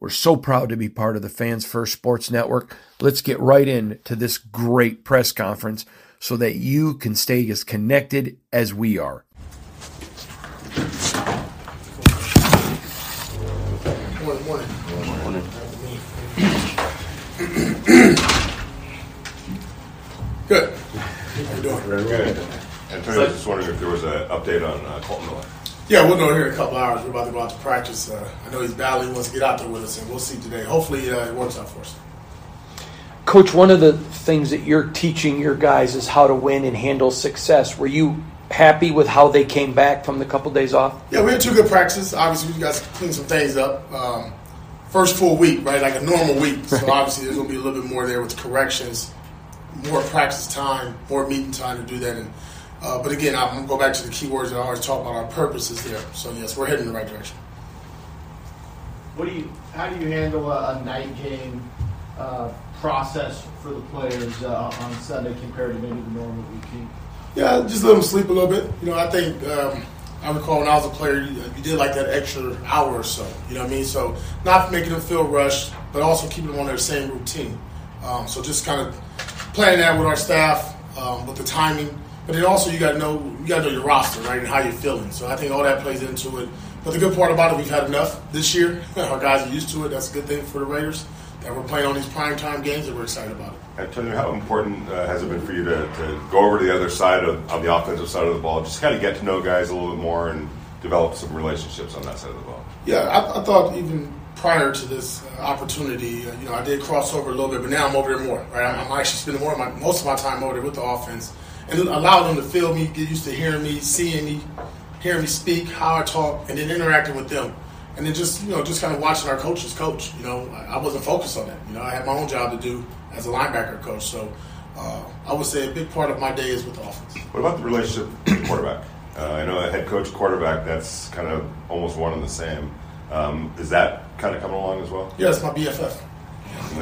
We're so proud to be part of the Fans First Sports Network. Let's get right into this great press conference so that you can stay as connected as we are. Morning, morning. Morning. Good. How you doing? Very good. Antonio, I was just wondering if there was an update on uh, Kolton Miller. Yeah, we'll know here in a couple hours. We're about to go out to practice. Uh, I know he's battling. He wants to get out there with us, and we'll see today. Hopefully, uh, it works out for us. Coach, one of the things that you're teaching your guys is how to win and handle success. Were you happy with how they came back from the couple days off? Yeah, we had two good practices. Obviously, we got to clean some things up. Um, first full week, right, like a normal week. So obviously, there's going to be a little bit more there with corrections, more practice time, more meeting time to do that. And uh, but again, I'm going to go back to the keywords that I always talk about. Our purpose is there. So yes, we're heading in the right direction. What do you? How do you handle a, a night game uh, process for the players uh, on Sunday compared to maybe the normal routine? Yeah, just let them sleep a little bit. You know, I think um, I recall when I was a player, you, you, did like that extra hour or so. You know what I mean? So not making them feel rushed, but also keeping them on their same routine. Um, so just kind of planning that with our staff, um, with the timing. But then also you got to know you got to know your roster, right, and how you're feeling. So I think all that plays into it. But the good part about it, we've had enough this year. Our guys are used to it. That's a good thing for the Raiders that we're playing on these prime time games, and we're excited about it. Antonio, how important uh, has it been for you to, to, go over to the other side of on the offensive side of the ball, just kind of get to know guys a little bit more and develop some relationships on that side of the ball? Yeah, I, I thought even prior to this uh, opportunity, uh, you know, I did cross over a little bit, but now I'm over there more. Right, I'm, I'm actually spending more of my most of my time over there with the offense and allow them to feel me, get used to hearing me, seeing me, hearing me speak, how I talk, and then interacting with them. And then just you know, just kind of watching our coaches coach. You know, I wasn't focused on that. You know, I had my own job to do as a linebacker coach. So uh, I would say a big part of my day is with the offense. What about the relationship with the quarterback? Uh, I know a head coach quarterback. That's kind of almost one and the same. Um, is that kind of coming along as well? Yeah, my BFF.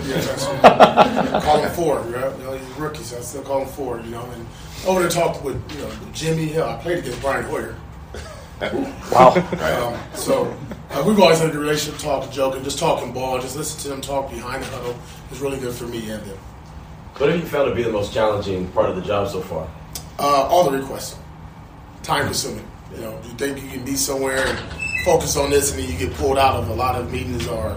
Yeah, call him four. Right? You know, he's a rookie, so I still call him four. You know, and over there talked with you know Jimmy Hill. I played against Brian Hoyer. wow. Um, so uh, we've always had a good relationship, talking, joking, just talking ball, just listen to them talk behind the huddle is really good for me and them. What have you found to be the most challenging part of the job so far? Uh, all the requests, time consuming. You know, you think you can be somewhere and focus on this, and then you get pulled out of a lot of meetings or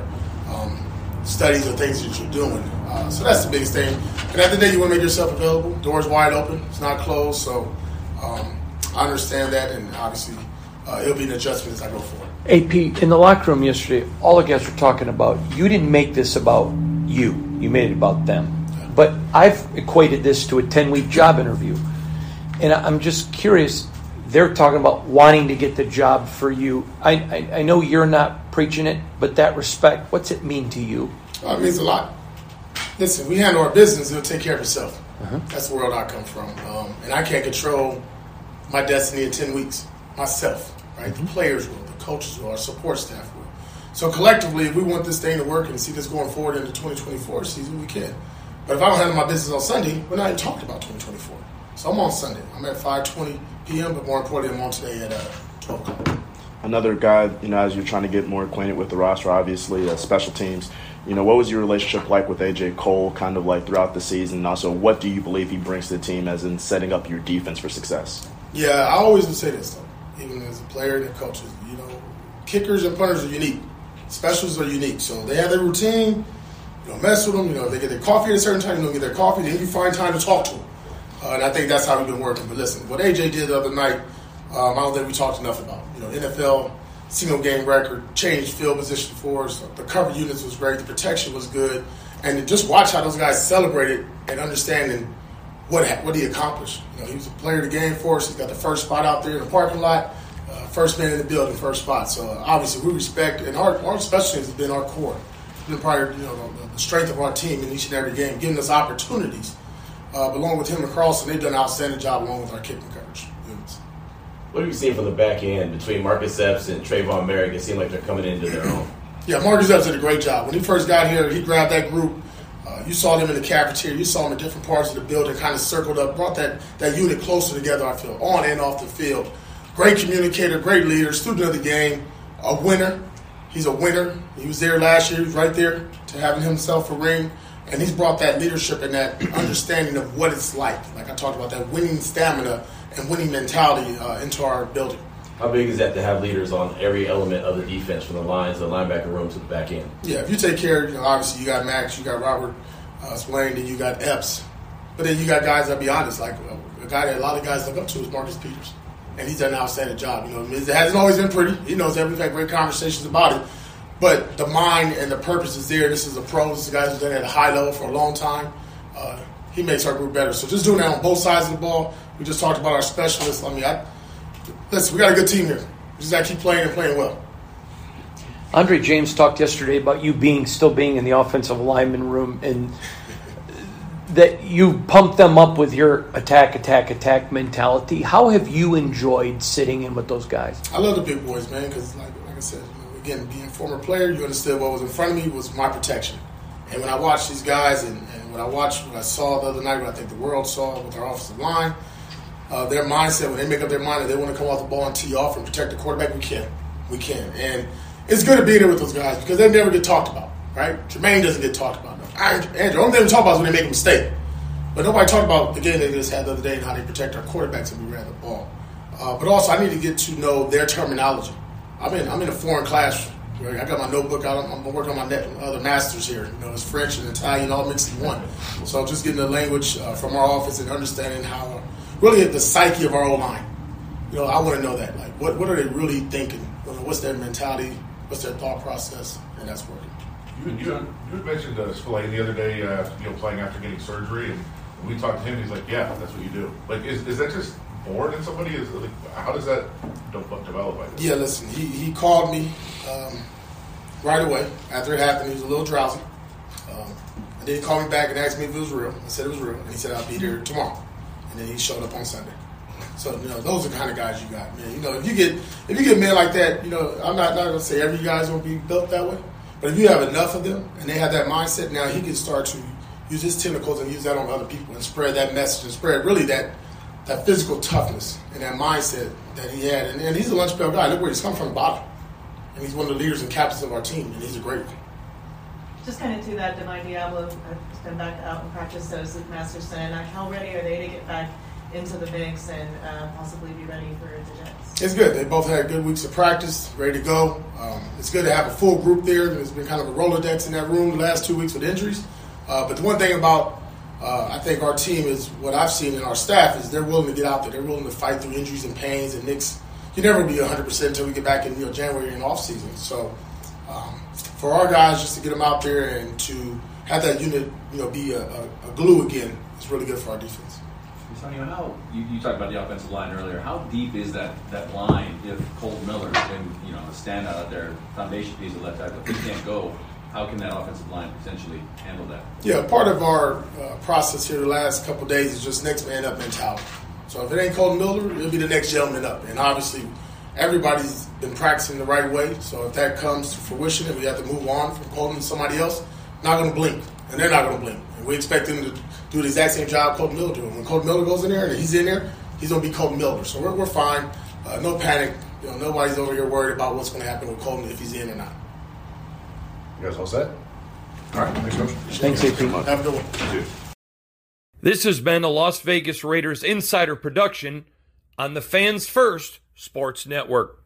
um, studies or things that you're doing. Uh, so that's the biggest thing. And at the day, you want to make yourself available. Doors wide open. It's not closed. So um, I understand that, and obviously uh, it'll be an adjustment as I go forward. AP in the locker room yesterday, all the guys were talking about. You didn't make this about you. You made it about them. But I've equated this to a ten-week job interview, and I'm just curious. They're talking about wanting to get the job for you. I, I, I know you're not preaching it, but that respect, what's it mean to you? Uh, it means a lot. Listen, we handle our business; it'll take care of itself. Uh-huh. That's the world I come from, um, and I can't control my destiny in ten weeks myself. Right, mm-hmm. the players will, the coaches will, our support staff will. So collectively, if we want this thing to work and see this going forward into 2024 season, we can. But if I don't handle my business on Sunday, we're not even talking about 2024. So I'm on Sunday. I'm at 5:20 p.m. But more importantly, I'm on today at uh, 12 o'clock. Another guy, you know, as you're trying to get more acquainted with the roster, obviously, uh, special teams. You know, what was your relationship like with AJ Cole, kind of like throughout the season? And also, what do you believe he brings to the team as in setting up your defense for success? Yeah, I always would say this though, even as a player and coaches, you know, kickers and punters are unique. Specials are unique, so they have their routine. You don't mess with them. You know, if they get their coffee at a certain time, you don't get their coffee. Then you find time to talk to them. Uh, and I think that's how we've been working. But listen, what AJ did the other night, um, I don't think we talked enough about. You know, NFL single game record, changed field position for us. The cover units was great. The protection was good. And just watch how those guys celebrated and understanding what what he accomplished. You know, he was a player of the game for us. He got the first spot out there in the parking lot, uh, first man in the building, first spot. So uh, obviously we respect, and our, our special teams has been our core. been probably you know the, the, strength of our team in each and every game, giving us opportunities. Uh, but along with him and Carlson, they've done an outstanding job along with our kicking coach. What have you seen from the back end between Marcus Epps and Tre'von Moehrig? It seemed like they're coming into their own. Yeah, Marcus Epps did a great job. When he first got here, he grabbed that group. Uh, you saw them in the cafeteria. You saw them in different parts of the building, kind of circled up, brought that, that unit closer together, I feel, on and off the field. Great communicator, great leader, student of the game, a winner. He's a winner. He was there last year. He was right there to having himself a ring. And he's brought that leadership and that understanding of what it's like. Like I talked about, that winning stamina and winning mentality uh, into our building. How big is that to have leaders on every element of the defense, from the lines, the linebacker room to the back end? Yeah, if you take care, you know, obviously you got Max, you got Robert uh, Spillane, then you got Epps, but then you got guys that be honest, like a guy that a lot of guys look up to is Marcus Peters, and he's done an outstanding job. You know, it hasn't always been pretty. He knows that we've had great conversations about it, but the mind and the purpose is there. This is a pro. This is a guy who's done it at a high level for a long time. Uh, he makes our group better. So just doing that on both sides of the ball. We just talked about our specialists. I mean, I, listen, we got a good team here. We just got to keep playing and playing well. Andre James talked yesterday about you being still being in the offensive lineman room and that you pump them up with your attack, attack, attack mentality. How have you enjoyed sitting in with those guys? I love the big boys, man, because like, like I said, again, being a former player, you understood what was in front of me was my protection. And when I watched these guys, and, and when I watched what I saw the other night, what I think the world saw with our offensive line, uh, their mindset when they make up their mind that they want to come off the ball and tee off and protect the quarterback, we can, we can. And it's good to be there with those guys because they never get talked about, right? Jermaine doesn't get talked about. Andrew, only thing we talk about is when they make a mistake. But nobody talked about the game they just had the other day and how they protect our quarterbacks and we ran the ball. Uh, but also, I need to get to know their terminology. I'm in I'm in a foreign class. I got my notebook out. I'm, I'm working on my other masters here. You know, it's French and Italian all mixed in one. So I'm just getting the language uh, from our office and understanding how really the psyche of our old line. You know, I want to know that. Like, what what are they really thinking? What's their mentality? What's their thought process? And that's working. You, you, you mentioned uh, Spillane the other day, uh, you know, playing after getting surgery, and we talked to him. He's like, "Yeah, that's what you do." Like, is, is that just born in somebody? Is like, how does that develop? I guess? Yeah, listen, he, he called me um, right away after it happened. He was a little drowsy, um, and then he called me back and asked me if it was real. I said it was real, and he said I'll be there tomorrow. And then he showed up on Sunday. So you know, those are the kind of guys you got, man. You know, if you get if you get men like that, you know, I'm not, not gonna say every guy's gonna be built that way, but if you have enough of them and they have that mindset, now he can start to use his tentacles and use that on other people and spread that message and spread really that that physical toughness and that mindset that he had. And, and he's a lunch pail guy. Look where he's come from the bottom. And he's one of the leaders and captains of our team, and he's a great one. Just kind of to that, Divine Deablo has been back out in practice, so is Masterson. How ready are they to get back into the mix and uh, possibly be ready for the Jets? It's good. They both had good weeks of practice, ready to go. Um, it's good to have a full group there. There's been kind of a Rolodex in that room the last two weeks with injuries. Uh, but the one thing about uh, I think our team is what I've seen in our staff is they're willing to get out there. They're willing to fight through injuries and pains and nicks. You never be 100 percent until we get back in you know January and off season. So um, for our guys, just to get them out there and to have that unit, you know, be a, a, a glue again, is really good for our defense. Antonio, how you, you, talked about the offensive line earlier. How deep is that that line if Colt Miller can you know a standout out there, foundation piece of left tackle, he can't go? How can that offensive line potentially handle that? Yeah, part of our uh, process here the last couple days is just next man up mentality. So if it ain't Kolton Miller, it'll be the next gentleman up. And obviously, everybody's been practicing the right way. So if that comes to fruition and we have to move on from Kolton to somebody else, not going to blink. And they're not going to blink. And we expect them to do the exact same job Kolton Miller doing. When Kolton Miller goes in there and he's in there, he's going to be Kolton Miller. So we're, we're fine. Uh, no panic. You know, nobody's over here worried about what's going to happen with Kolton if he's in or not. You guys all set? All right. Thanks, Coach. Thanks, AP. Have a good one. This has been a Las Vegas Raiders insider production on the Fans First Sports Network. Whoa, whoa.